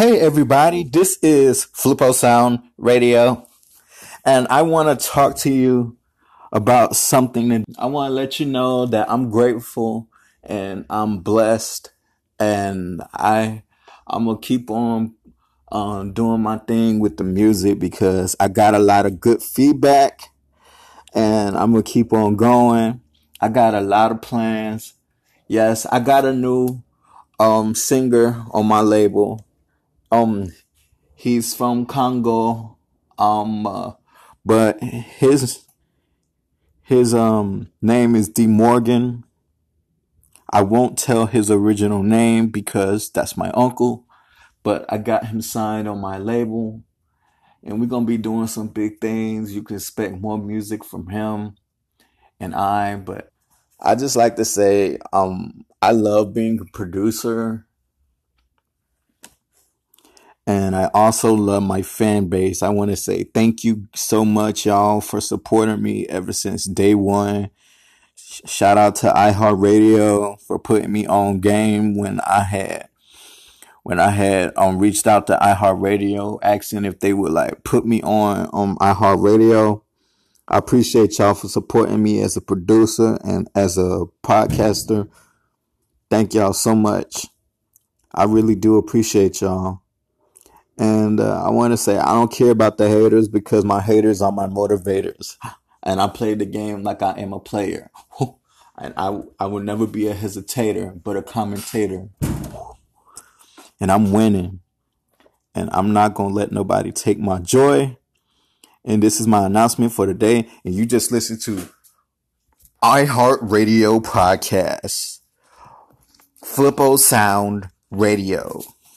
Hey everybody, this is Fliposound Radio, and I want to talk to you about something that I want to let you know that I'm grateful and I'm blessed, and I I'm gonna keep on um, doing my thing with the music because I got a lot of good feedback, and I'm gonna keep on going. I got a lot of plans. Yes, I got a new um singer on my label um, he's from Congo. Um, uh, but his his um name is D Morgan. I won't tell his original name because that's my uncle, but I got him signed on my label, and we're gonna be doing some big things. You can expect more music from him and I. But I just like to say, um, I love being a producer and I also love my fan base. I want to say thank you so much, y'all, for supporting me ever since day one. Shout out to iHeartRadio for putting me on game when I had when I had um reached out to iHeartRadio asking if they would like put me on on iHeartRadio. I appreciate y'all for supporting me as a producer and as a podcaster. Thank y'all so much. I really do appreciate y'all. And uh, I want to say I don't care about the haters because my haters are my motivators. And I play the game like I am a player. And I, I will never be a hesitator, but a commentator. And I'm winning. And I'm not going to let nobody take my joy. And this is my announcement for today. And you just listen to iHeartRadio Podcast. Fliposound Radio.